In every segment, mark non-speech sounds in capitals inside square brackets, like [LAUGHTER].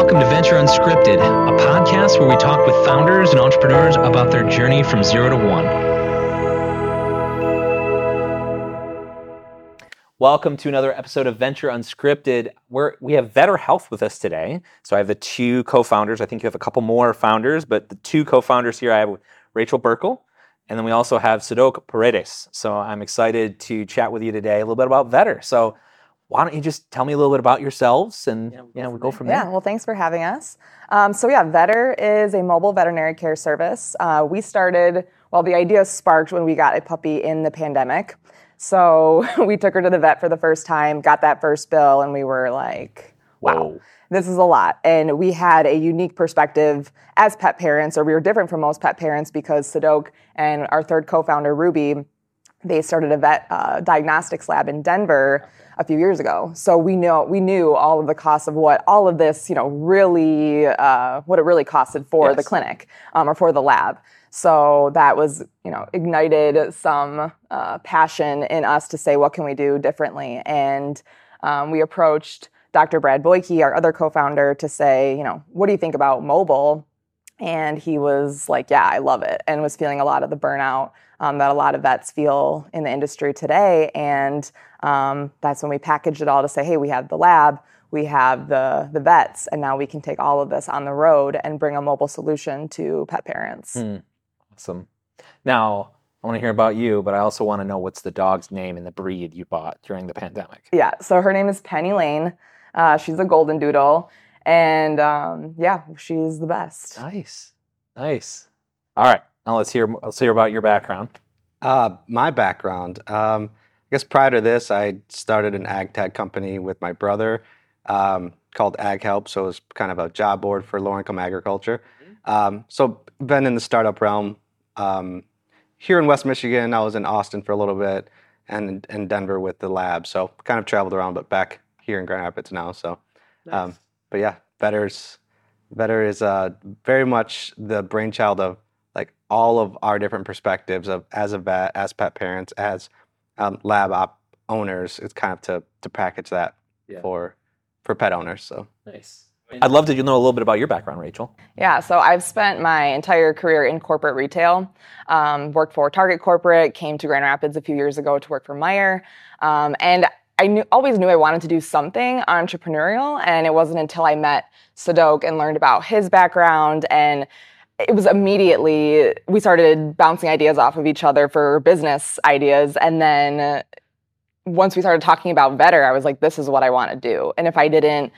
Welcome to Venture Unscripted, a podcast where we talk with founders and entrepreneurs about their journey from zero to one. Welcome to another episode of Venture Unscripted. Where we have Vetr Health with us today. So I have the two co-founders. I think you have a couple more founders, but the two co-founders here I have Rachel Berkal, and then we also have Sadoc Paredes. So I'm excited to chat with you today a little bit about Vetr. So why don't you just tell me a little bit about yourselves and yeah, we'll you know, we'll go from there. Yeah, well, thanks for having us. Um, so yeah, Vetr is a mobile veterinary care service. Uh, we started, well, the idea sparked when we got a puppy in the pandemic. So [LAUGHS] we took her to the vet for the first time, got that first bill, and we were like, wow. Whoa. This is a lot. And we had a unique perspective as pet parents, or we were different from most pet parents because Sadoc and our third co founder, Ruby, they started a vet uh, diagnostics lab in Denver a few years ago. So we know we knew all of the costs of what all of this, you know, really uh, what it really costed for yes. the clinic um, or for the lab. So that was, you know, ignited some uh, passion in us to say, what can we do differently? And um, we approached Dr. Brad Boyke, our other co-founder, to say, you know, what do you think about mobile? And he was like, yeah, I love it, and was feeling a lot of the burnout um, that a lot of vets feel in the industry today. And um, that's when we packaged it all to say, hey, we have the lab, we have the the vets, and now we can take all of this on the road and bring a mobile solution to pet parents. Mm, awesome. Now, I want to hear about you, but I also want to know what's the dog's name and the breed you bought during the pandemic. Yeah, so her name is Penny Lane. Uh, she's a golden doodle, and um, yeah, she's the best. Nice, nice. All right, now let's hear let's hear about your background. Uh, my background. Um, I guess prior to this, I started an ag tech company with my brother um, called Ag Help. So it was kind of a job board for low income agriculture. Mm-hmm. Um, so been in the startup realm. Um, here in West Michigan, I was in Austin for a little bit, and in Denver with the lab. So kind of traveled around, but back here in Grand Rapids now. So, um, nice. but yeah, Vetr's Vetr is uh, very much the brainchild of like all of our different perspectives of as a vet, as pet parents, as um, lab op owners. It's kind of to to package that yeah. for for pet owners. So nice. I'd love to You know a little bit about your background, Rachel. Yeah, so I've spent my entire career in corporate retail. Um, worked for Target Corporate, came to Grand Rapids a few years ago to work for Meijer, um, and I knew, always knew I wanted to do something entrepreneurial. And it wasn't until I met Sadoc and learned about his background and it was immediately we started bouncing ideas off of each other for business ideas. And then once we started talking about Vetr i was like this is what i want to do. And if i didn't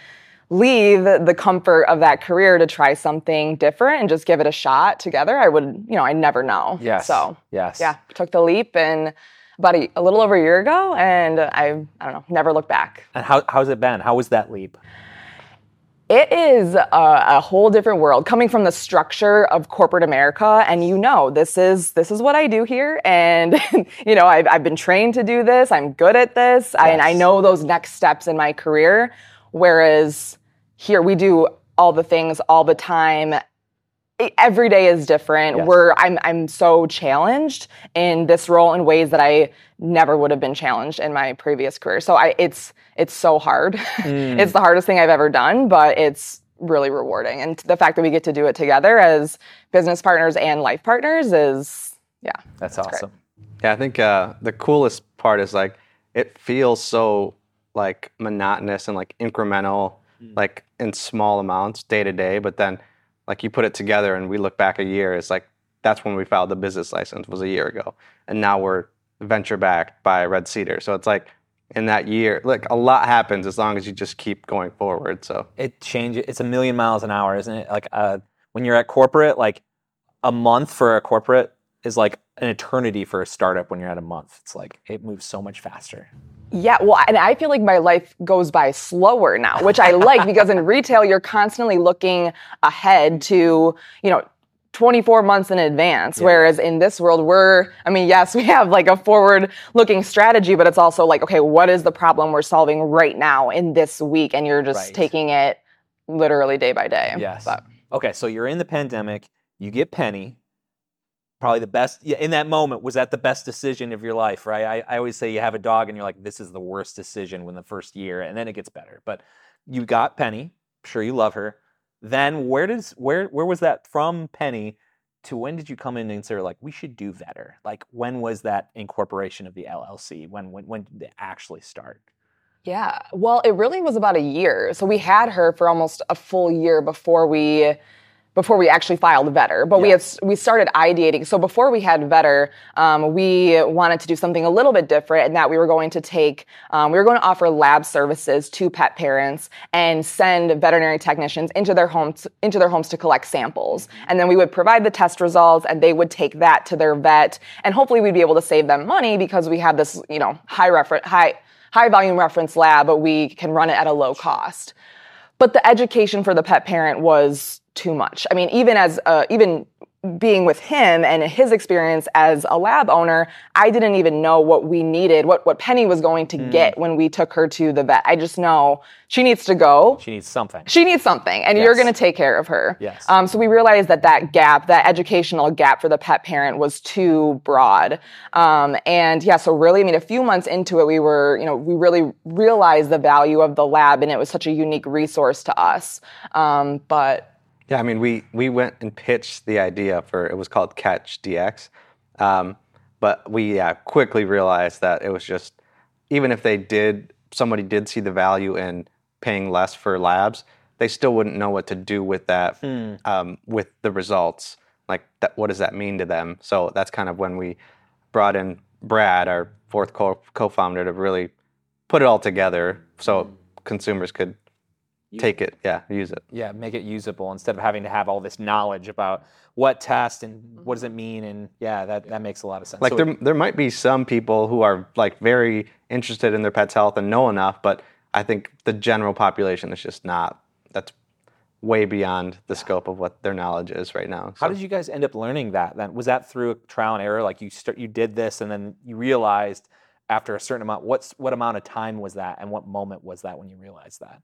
leave the comfort of that career to try something different and just give it a shot together i would you know i never know. Yes so yes. yeah took the leap and about a, a little over a year ago and i i don't know never looked back. And how, how's it been? How was that leap it is a, a, whole different world coming from the structure of corporate America. And you know, this is, this is what I do here. And, [LAUGHS] you know, I've, I've been trained to do this. I'm good at this. Yes. I, and I know those next steps in my career. Whereas here we do all the things all the time every day is different. Yes. We're I'm I'm so challenged in this role in ways that I never would have been challenged in my previous career. So I it's it's so hard. [LAUGHS] Mm. it's the hardest thing I've ever done, but it's really rewarding. And the fact that we get to do it together as business partners and life partners is yeah. That's, that's awesome. Great. Yeah, I think uh, the coolest part is like it feels so like monotonous and like incremental, mm. like in small amounts day to day, but then like you put it together and we look back a year, it's like that's when we filed the business license was a year ago. And now we're venture backed by Red Cedar. So it's like in that year, like a lot happens as long as you just keep going forward. So it changes. It's a million miles an hour, isn't it? Like uh, when you're at corporate, like a month for a corporate is like an eternity for a startup when you're at a month. It's like it moves so much faster. Yeah, well, and I feel like my life goes by slower now, which I like [LAUGHS] because in retail you're constantly looking ahead to, you know, 24 months in advance. Yeah. Whereas in this world, we're, I mean, yes, we have like a forward looking strategy, but it's also like, okay, what is the problem we're solving right now in this week? And you're just right. taking it literally day by day. Yes. But. Okay, so you're in the pandemic, you get Penny, probably the best in that moment was that the best decision of your life right I, I, always say you have a dog and you're like this is the worst decision when the first year and then it gets better but you got penny I'm sure you love her then where does where where was that from Penny to when did you come in and consider like we should do Vetr? Like when was that incorporation of the LLC? When when when did it actually start? Yeah. Well, it really was about a year. So we had her for almost a full year before we before we actually filed Vetr. But we Yeah. had we started ideating. So before we had Vetr, um, we wanted to do something a little bit different, and that we were going to take um, we were going to offer lab services to pet parents and send veterinary technicians into their homes into their homes to collect samples, and then we would provide the test results, and they would take that to their vet, and hopefully we'd be able to save them money because we have this you know high reference high high volume reference lab, but we can run it at a low cost but the education for the pet parent was too much. I mean, even as uh, even being with him and his experience as a lab owner, I didn't even know what we needed, what what Penny was going to get when we took her to the vet. I just know she needs to go. She needs something. She needs something, and you're going to take care of her. Yes. Um, so we realized that that gap, that educational gap for the pet parent, was too broad. Um, and yeah, so really, I mean, a few months into it, we were, you know, we really realized the value of the lab, and it was such a unique resource to us. Um, but Yeah, I mean, we we went and pitched the idea for it was called Catch DX, um, but we yeah quickly realized that it was just even if they did somebody did see the value in paying less for labs, they still wouldn't know what to do with that um, with the results. Like that, what does that mean to them? So that's kind of when we brought in Brad, our fourth co- co-founder, to really put it all together so consumers could take it, yeah, use it. Yeah, make it usable instead of having to have all this knowledge about what test and what does it mean and yeah, that, that makes a lot of sense. Like So there, there might be some people who are like very interested in their pet's health and know enough, but I think the general population is just not. That's way beyond the scope of what their knowledge is right now. How did you guys end up learning that then? Was that through a trial and error? Like you start, you did this and then you realized after a certain amount, what's what amount of time was that and what moment was that when you realized that?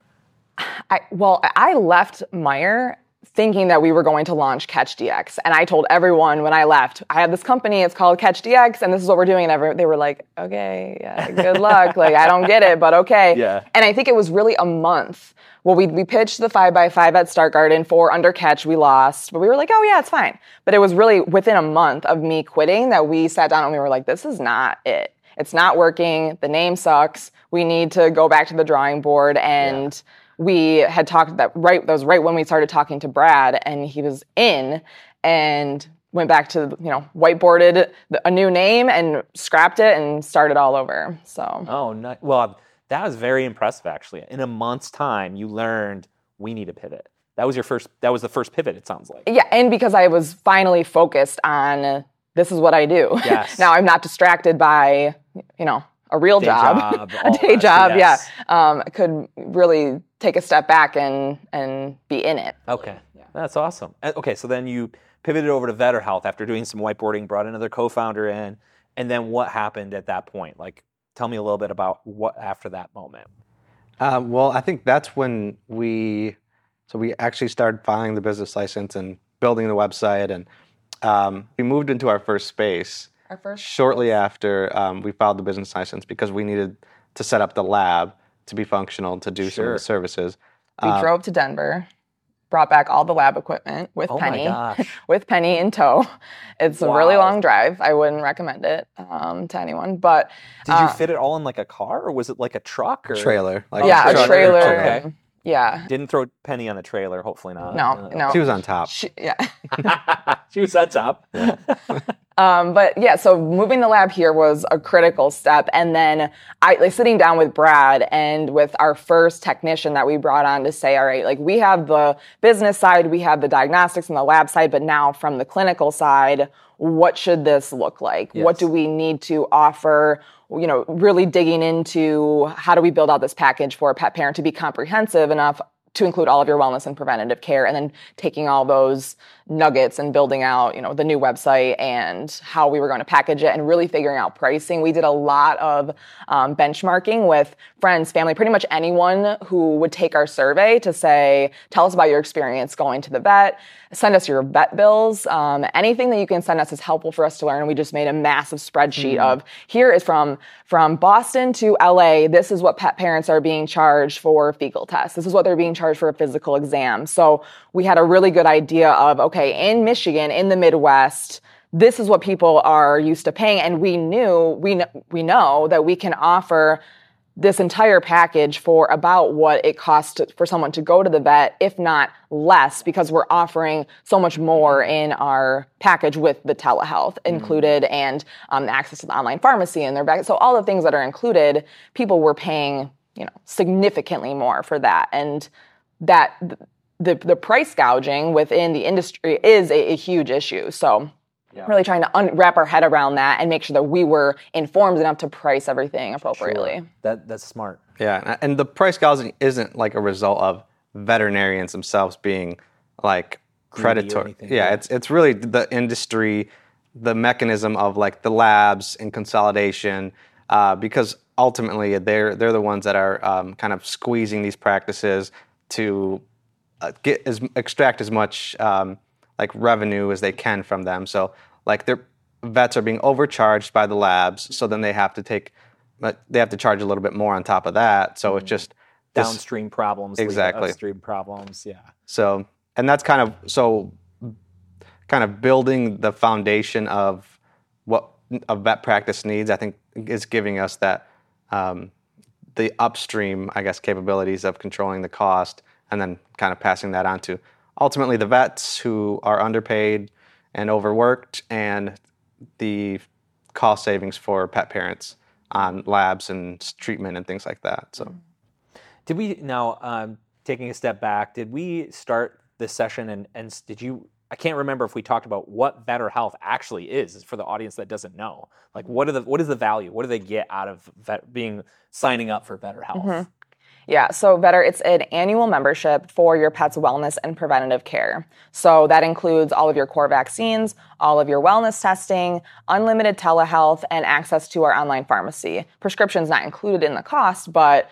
I, well, I left Meijer thinking that we were going to launch Catch DX, and I told everyone when I left, I have this company, it's called Catch DX, and this is what we're doing. And every, they were like, "Okay, yeah, good [LAUGHS] luck." like I don't get it, but okay. Yeah. And I think it was really a month. Well, we we pitched the five by five at Start Garden for under catch. We lost, but we were like, "Oh yeah, it's fine." But it was really within a month of me quitting that we sat down and we were like, "This is not it." It's not working. The name sucks. We need to go back to the drawing board and we had talked that right that was right when we started talking to Brad and he was in and went back to you know whiteboarded a new name and scrapped it and started all over so Oh, no, well, that was very impressive actually. In a month's time, you learned we need a pivot. That was your first. That was the first pivot. It sounds like. yeah and because I was finally focused on this is what I do Yes. [LAUGHS] now I'm not distracted by you know a real Day job, job, [LAUGHS] a day job yes. yeah um, I could really take a step back and and be in it Okay, that's awesome. Okay, so then you pivoted over to Vetr Health after doing some whiteboarding, brought another co-founder in, and then what happened at that point? Like, tell me a little bit about what after that moment. Uh, well, I think that's when we, so we actually started filing the business license and building the website, and um, we moved into our first space our first shortly after um, we filed the business license because we needed to set up the lab to be functional to do some of the services. We Uh, drove to Denver, brought back all the lab equipment with Oh Penny, my gosh! [LAUGHS] with Penny in tow. It's a really long drive. I wouldn't recommend it um, to anyone, but Did you uh, fit it all in like a car, or was it like a truck? Or trailer. Like yeah, a truck- trailer. Okay. Yeah, Didn't throw Penny on the trailer. Hopefully not. no, Uh, no. She was on top. She- yeah. [LAUGHS] she was on top. [LAUGHS] Um, but yeah, so moving the lab here was a critical step. And then I like sitting down with Brad and with our first technician that we brought on to say, all right, like we have the business side, we have the diagnostics and the lab side, but now from the clinical side, what should this look like? What do we need to offer? You know, really digging into how do we build out this package for a pet parent to be comprehensive enough to include all of your wellness and preventative care and then taking all those nuggets and building out you know the new website and how we were going to package it and really figuring out pricing. We did a lot of um, benchmarking with friends family pretty much anyone who would take our survey to say tell us about your experience going to the vet. Send us your vet bills. Um, anything that you can send us is helpful for us to learn. We just made a massive spreadsheet of here is from from boston to la this is what pet parents are being charged for fecal tests. This is what they're being charged for a physical exam. So we had a really good idea of okay, in Michigan, in the Midwest, this is what people are used to paying, and we knew we kn- we know that we can offer this entire package for about what it costs to, for someone to go to the vet, if not less, because we're offering so much more in our package with the telehealth included and um, access to the online pharmacy and their back. So all the things that are included, people were paying, you know, significantly more for that, and that the the price gouging within the industry is a, a huge issue. So yeah. really trying to un- wrap our head around that and make sure that we were informed enough to price everything appropriately. Sure. That that's smart. Yeah, and the price gouging isn't like a result of veterinarians themselves being like predatory. Yeah, yeah, it's it's really the industry, the mechanism of like the labs and consolidation, uh, because ultimately they're they're the ones that are um, kind of squeezing these practices to get as extract as much. Um, like revenue as they can from them. So like their vets are being overcharged by the labs, so then they have to take they have to charge a little bit more on top of that. So mm-hmm. it's just this, downstream problems, exactly upstream problems. Yeah. So and that's kind of so kind of building the foundation of what a vet practice needs. I think is giving us that um, the upstream, I guess, capabilities of controlling the cost and then kind of passing that on to ultimately the vets who are underpaid and overworked, and the cost savings for pet parents on labs and treatment and things like that. So, did we now um, taking a step back? Did we start this session and and did you? I can't remember if we talked about what Vetr Health actually is for the audience that doesn't know. Like, what are the what is the value? What do they get out of vet, being signing up for Vetr Health? Mm-hmm. Yeah, so Vetr, it's an annual membership for your pet's wellness and preventative care. So that includes all of your core vaccines, all of your wellness testing, unlimited telehealth, and access to our online pharmacy. Prescriptions not included in the cost, but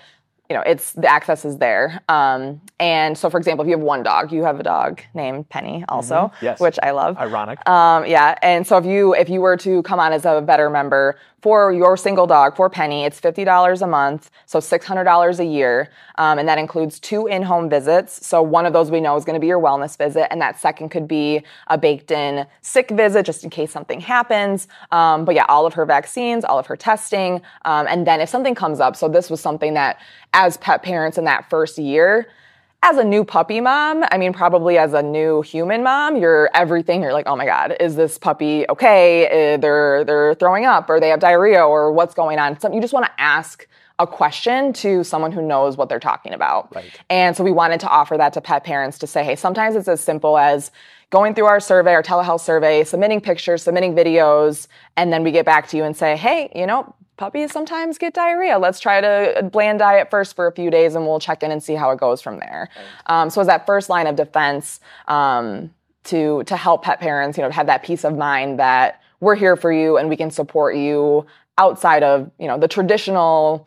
you know, it's the access is there. Um, and so, for example, if you have one dog, you have a dog named Penny, also, mm-hmm. yes. which I love. Ironic. Um, yeah, and so if you if you were to come on as a Vetr member, for your single dog, for Penny, it's $50 a month, so $600 a year. Um, and that includes two in home visits. So one of those we know is going to be your wellness visit, and that second could be a baked in sick visit just in case something happens. Um, but yeah, all of her vaccines, all of her testing. Um, and then if something comes up, so this was something that as pet parents in that first year, as a new puppy mom, I mean, probably as a new human mom, you're everything. You're like, oh my God, is this puppy okay? Uh, they're they're throwing up, or they have diarrhea, or what's going on? So you just want to ask a question to someone who knows what they're talking about. Right. And so we wanted to offer that to pet parents to say, hey, sometimes it's as simple as going through our survey, our telehealth survey, submitting pictures, submitting videos, and then we get back to you and say, hey, you know, puppies sometimes get diarrhea. Let's try to bland diet first for a few days and we'll check in and see how it goes from there. Um, so as that first line of defense um, to to help pet parents, you know, have that peace of mind that we're here for you and we can support you outside of you know the traditional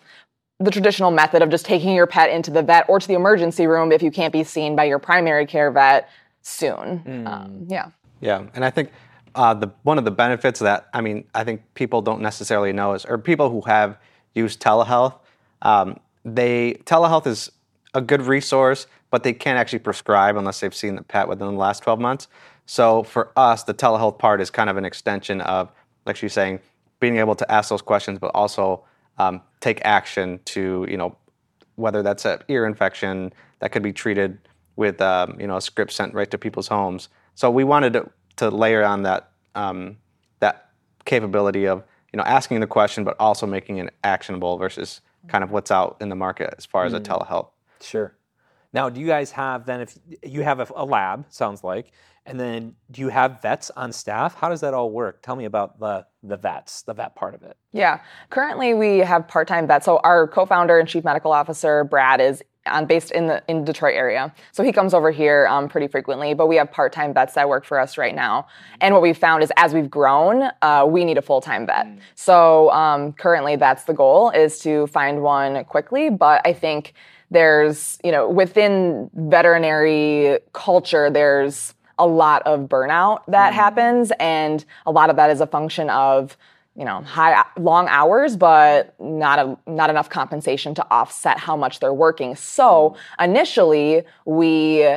the traditional method of just taking your pet into the vet or to the emergency room if you can't be seen by your primary care vet soon. Mm. Um, yeah. Yeah, and I think uh, the one of the benefits that I mean I think people don't necessarily know is, or people who have used telehealth, um, they telehealth is a good resource, but they can't actually prescribe unless they've seen the pet within the last 12 months. So for us, the telehealth part is kind of an extension of, like she's saying, being able to ask those questions, but also um, take action to, you know, whether that's an ear infection that could be treated with, um, you know, a script sent right to people's homes. So we wanted to to layer on that um, that capability of you know asking the question, but also making it actionable versus kind of what's out in the market as far as mm. a telehealth. Sure. Now, do you guys have then if you have a, a, lab? Sounds like, and then do you have vets on staff? How does that all work? Tell me about the the vets, the vet part of it. Yeah, currently we have part time vets. So our co-founder and chief medical officer Brad is um, based in the in Detroit area. So he comes over here um, pretty frequently. But we have part time vets that work for us right now. And what we've found is as we've grown, uh, we need a full time vet. Mm. So um, currently, that's the goal is to find one quickly. But I think there's you know within veterinary culture there's a lot of burnout that mm. happens and a lot of that is a function of you know high long hours but not a, not enough compensation to offset how much they're working. So mm-hmm. initially we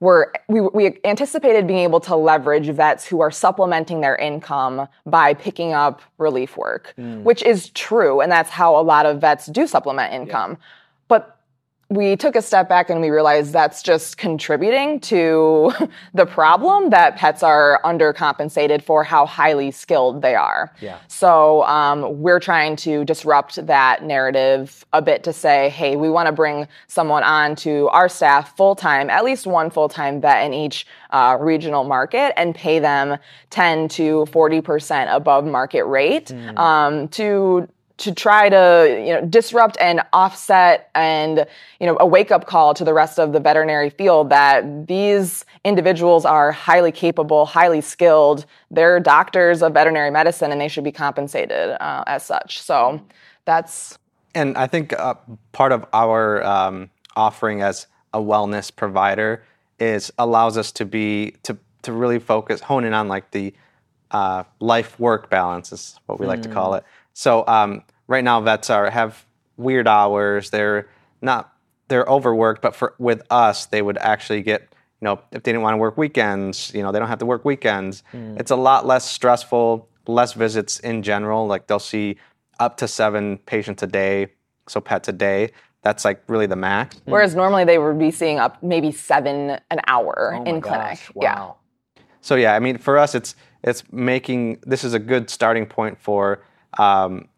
were we, we anticipated being able to leverage vets who are supplementing their income by picking up relief work mm. which is true and that's how a lot of vets do supplement income. But we took a step back and we realized that's just contributing to [LAUGHS] the problem that pets are undercompensated for how highly skilled they are. Yeah. So um, we're trying to disrupt that narrative a bit to say, hey, we want to bring someone on to our staff full time, at least one full time vet in each uh, regional market, and pay them 10 to 40 percent above market rate um, to to try to you know disrupt and offset and you know a wake up call to the rest of the veterinary field that these individuals are highly capable, highly skilled. They're doctors of veterinary medicine and they should be compensated uh, as such. So that's And I think uh, part of our um, offering as a wellness provider is allows us to be to to really focus, hone in on like the uh, life work balance is what we like to call it. So um, right now, vets are have weird hours. They're not they're overworked, but for with us, they would actually get you know if they didn't want to work weekends, you know they don't have to work weekends. It's a lot less stressful, less visits in general. Like they'll see up to seven patients a day, so pets a day. That's like really the max. whereas normally they would be seeing up maybe seven an hour Oh my in clinic. gosh, Yeah. Wow. So yeah, I mean, for us, it's it's making this is a good starting point for um,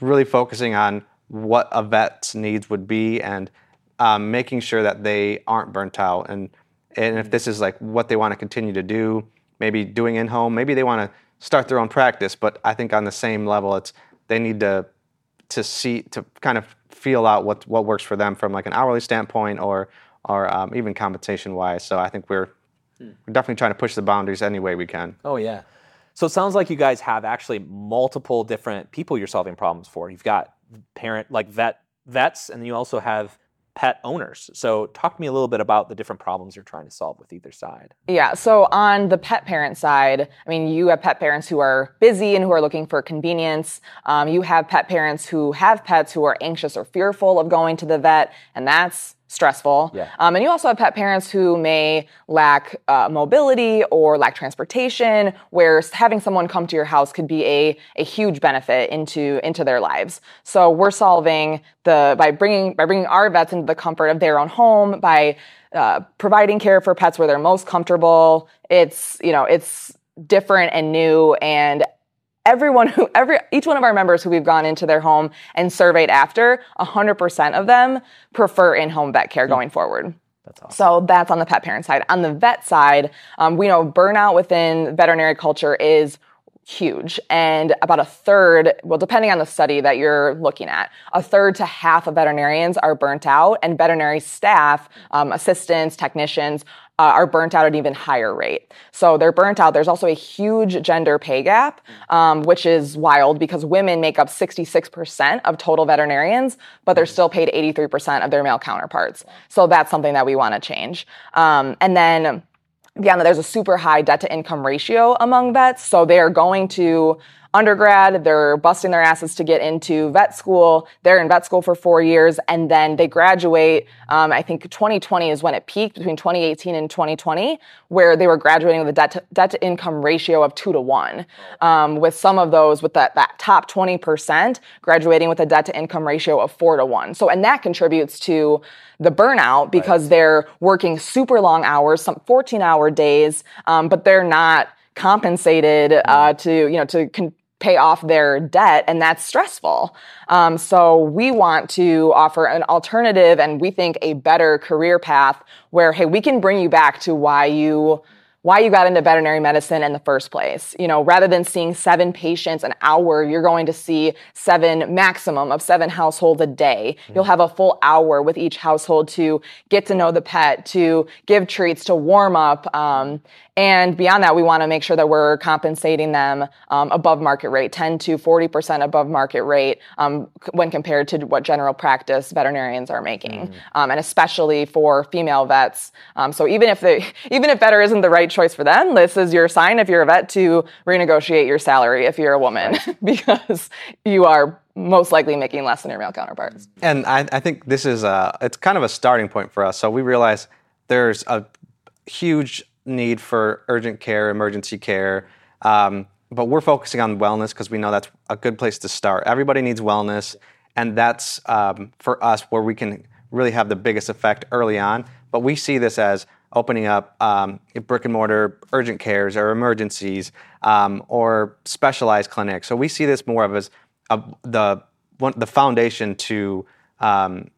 really focusing on what a vet's needs would be and um, making sure that they aren't burnt out. And and if this is like what they want to continue to do, maybe doing in home, maybe they want to start their own practice. But I think on the same level, it's they need to to see to kind of feel out what what works for them from like an hourly standpoint or or um, even compensation wise. So I think we're we're definitely trying to push the boundaries any way we can. Oh yeah. So it sounds like you guys have actually multiple different people you're solving problems for. You've got parent like vet vets, and you also have pet owners. So talk to me a little bit about the different problems you're trying to solve with either side. Yeah. So on the pet parent side, I mean, you have pet parents who are busy and who are looking for convenience. Um, you have pet parents who have pets who are anxious or fearful of going to the vet, and that's stressful. Yeah. Um, and you also have pet parents who may lack uh, mobility or lack transportation, where having someone come to your house could be a, a huge benefit into into their lives. So we're solving the by bringing by bringing our vets into the comfort of their own home by uh, providing care for pets where they're most comfortable. It's you know it's different and new and everyone who every each one of our members who we've gone into their home and surveyed after 100% of them prefer in-home vet care going forward That's awesome. so that's on the pet parent side. On the vet side, um, we know burnout within veterinary culture is huge and about a third well depending on the study that you're looking at a third to half of veterinarians are burnt out and veterinary staff um, assistants technicians uh, are burnt out at an even higher rate. So they're burnt out. There's also a huge gender pay gap um, which is wild because women make up 66% of total veterinarians but they're still paid 83% of their male counterparts. So that's something that we want to change. Um, and then beyond that, there's a super high debt to income ratio among vets. So they are going to undergrad, they're busting their asses to get into vet school. They're in vet school for four years, and then they graduate. Um, I think 2020 is when it peaked between 2018 and 2020, where they were graduating with a debt to, debt to income ratio of two to one. Um, with some of those, with that, that top 20% graduating with a debt to income ratio of four to one. So, and that contributes to the burnout because they're working super long hours, some 14 hour days, um, but they're not compensated uh, to, you know, to con- pay off their debt, and that's stressful. Um, so we want to offer an alternative and we think a better career path where, hey, we can bring you back to why you why you got into veterinary medicine in the first place. You know, rather than seeing seven patients an hour, you're going to see seven maximum of seven households a day. You'll have a full hour with each household to get to know the pet, to give treats, to warm up. Um, and beyond that, we want to make sure that we're compensating them um, above market rate, 10 to 40% above market rate um, when compared to what general practice veterinarians are making. Um, and especially for female vets. Um, so even if they, [LAUGHS] even if Vetr isn't the right right choice for them. This is your sign if you're a vet to renegotiate your salary if you're a woman [LAUGHS] because you are most likely making less than your male counterparts. And I, I think this is a, it's kind of a starting point for us. So we realize there's a huge need for urgent care, emergency care. Um, but we're focusing on wellness because we know that's a good place to start. Everybody needs wellness, and that's um, for us where we can really have the biggest effect early on. But we see this as opening up um, brick and mortar urgent cares or emergencies um, or specialized clinics. So we see this more of as a, the one, the foundation to um,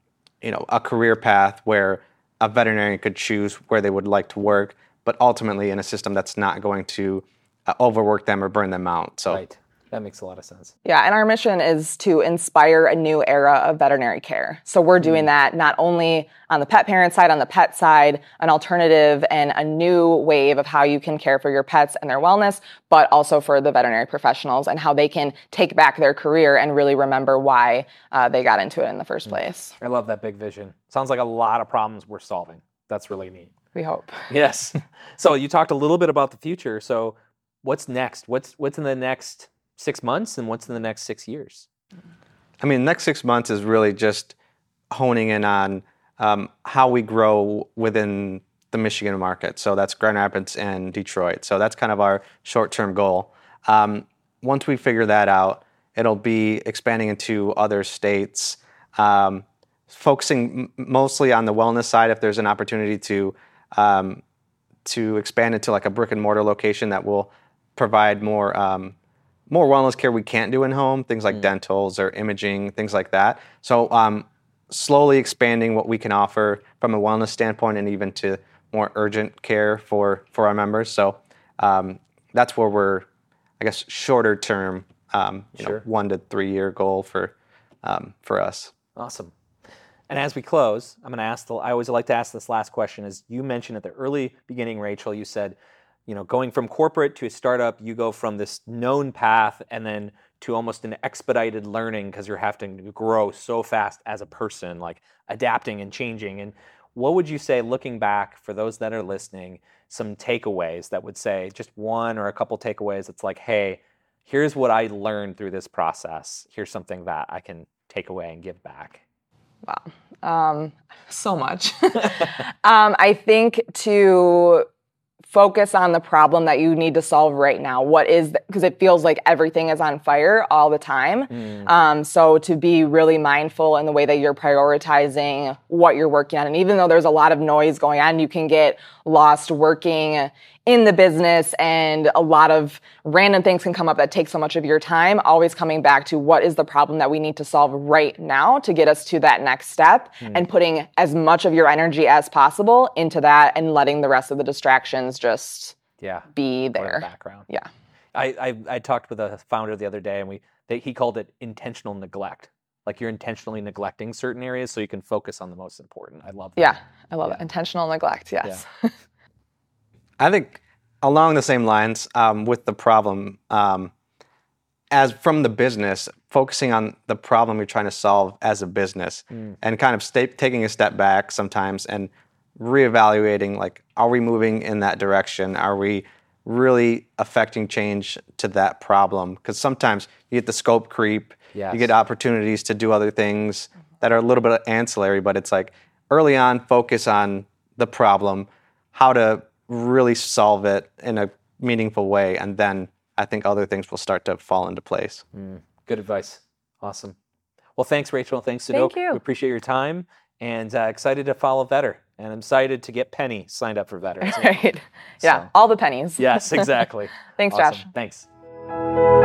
you know a career path where a veterinarian could choose where they would like to work, but ultimately in a system that's not going to uh, overwork them or burn them out. So Right. That makes a lot of sense. Yeah, and our mission is to inspire a new era of veterinary care. So we're doing that not only on the pet parent side, on the pet side, an alternative and a new wave of how you can care for your pets and their wellness, but also for the veterinary professionals and how they can take back their career and really remember why uh, they got into it in the first place. I love that big vision. Sounds like a lot of problems we're solving. That's really neat. We hope. [LAUGHS] Yes. so you talked a little bit about the future. So what's next? What's what's in the next six months and what's in the next six years? I mean, the next six months is really just honing in on um, how we grow within the Michigan market. So that's Grand Rapids and Detroit. So that's kind of our short-term goal. Um, once we figure that out, it'll be expanding into other states, um, focusing m- mostly on the wellness side. If there's an opportunity to um, to expand into like a brick and mortar location that will provide more um, more wellness care we can't do in home, things like dentals or imaging, things like that. So um, slowly expanding what we can offer from a wellness standpoint and even to more urgent care for for our members. So um, that's where we're, I guess, shorter term, um, you Sure. know, one to three year goal for um, for us. Awesome. And as we close, I'm going to ask the, I always like to ask this last question is you mentioned at the early beginning, Rachel, you said, you know, going from corporate to a startup, you go from this known path and then to almost an expedited learning because you're having to grow so fast as a person, like adapting and changing. And what would you say, looking back, for those that are listening, some takeaways that would say just one or a couple takeaways? It's like, hey, here's what I learned through this process. Here's something that I can take away and give back. Wow. Um, so much. [LAUGHS] um, I think to focus on the problem that you need to solve right now. What is, because it feels like everything is on fire all the time. Um, so to be really mindful in the way that you're prioritizing what you're working on. And even though there's a lot of noise going on, you can get lost working in the business and a lot of random things can come up that take so much of your time always coming back to what is the problem that we need to solve right now to get us to that next step hmm. and putting as much of your energy as possible into that and letting the rest of the distractions just Yeah. be or the there background. yeah I, I I talked with a founder the other day, and we they, he called it intentional neglect. Like you're intentionally neglecting certain areas so you can focus on the most important. I love that. yeah i love it intentional neglect yes [LAUGHS] I think along the same lines um, with the problem, um, as from the business, focusing on the problem you're trying to solve as a business, and kind of sta taking a step back sometimes and reevaluating like, are we moving in that direction? Are we really affecting change to that problem? Because sometimes you get the scope creep, Yes. you get opportunities to do other things that are a little bit ancillary, but it's like early on, focus on the problem, how to really solve it in a meaningful way, and then I think other things will start to fall into place. Good advice. Awesome. Well, thanks, Rachel. Thanks, Sadoc. Thank you. We appreciate your time and uh, excited to follow Vetr. And I'm excited to get Penny signed up for Vetr. as [LAUGHS] well. right yeah all the pennies yes, exactly. [LAUGHS] Thanks, Awesome. Josh. Thanks.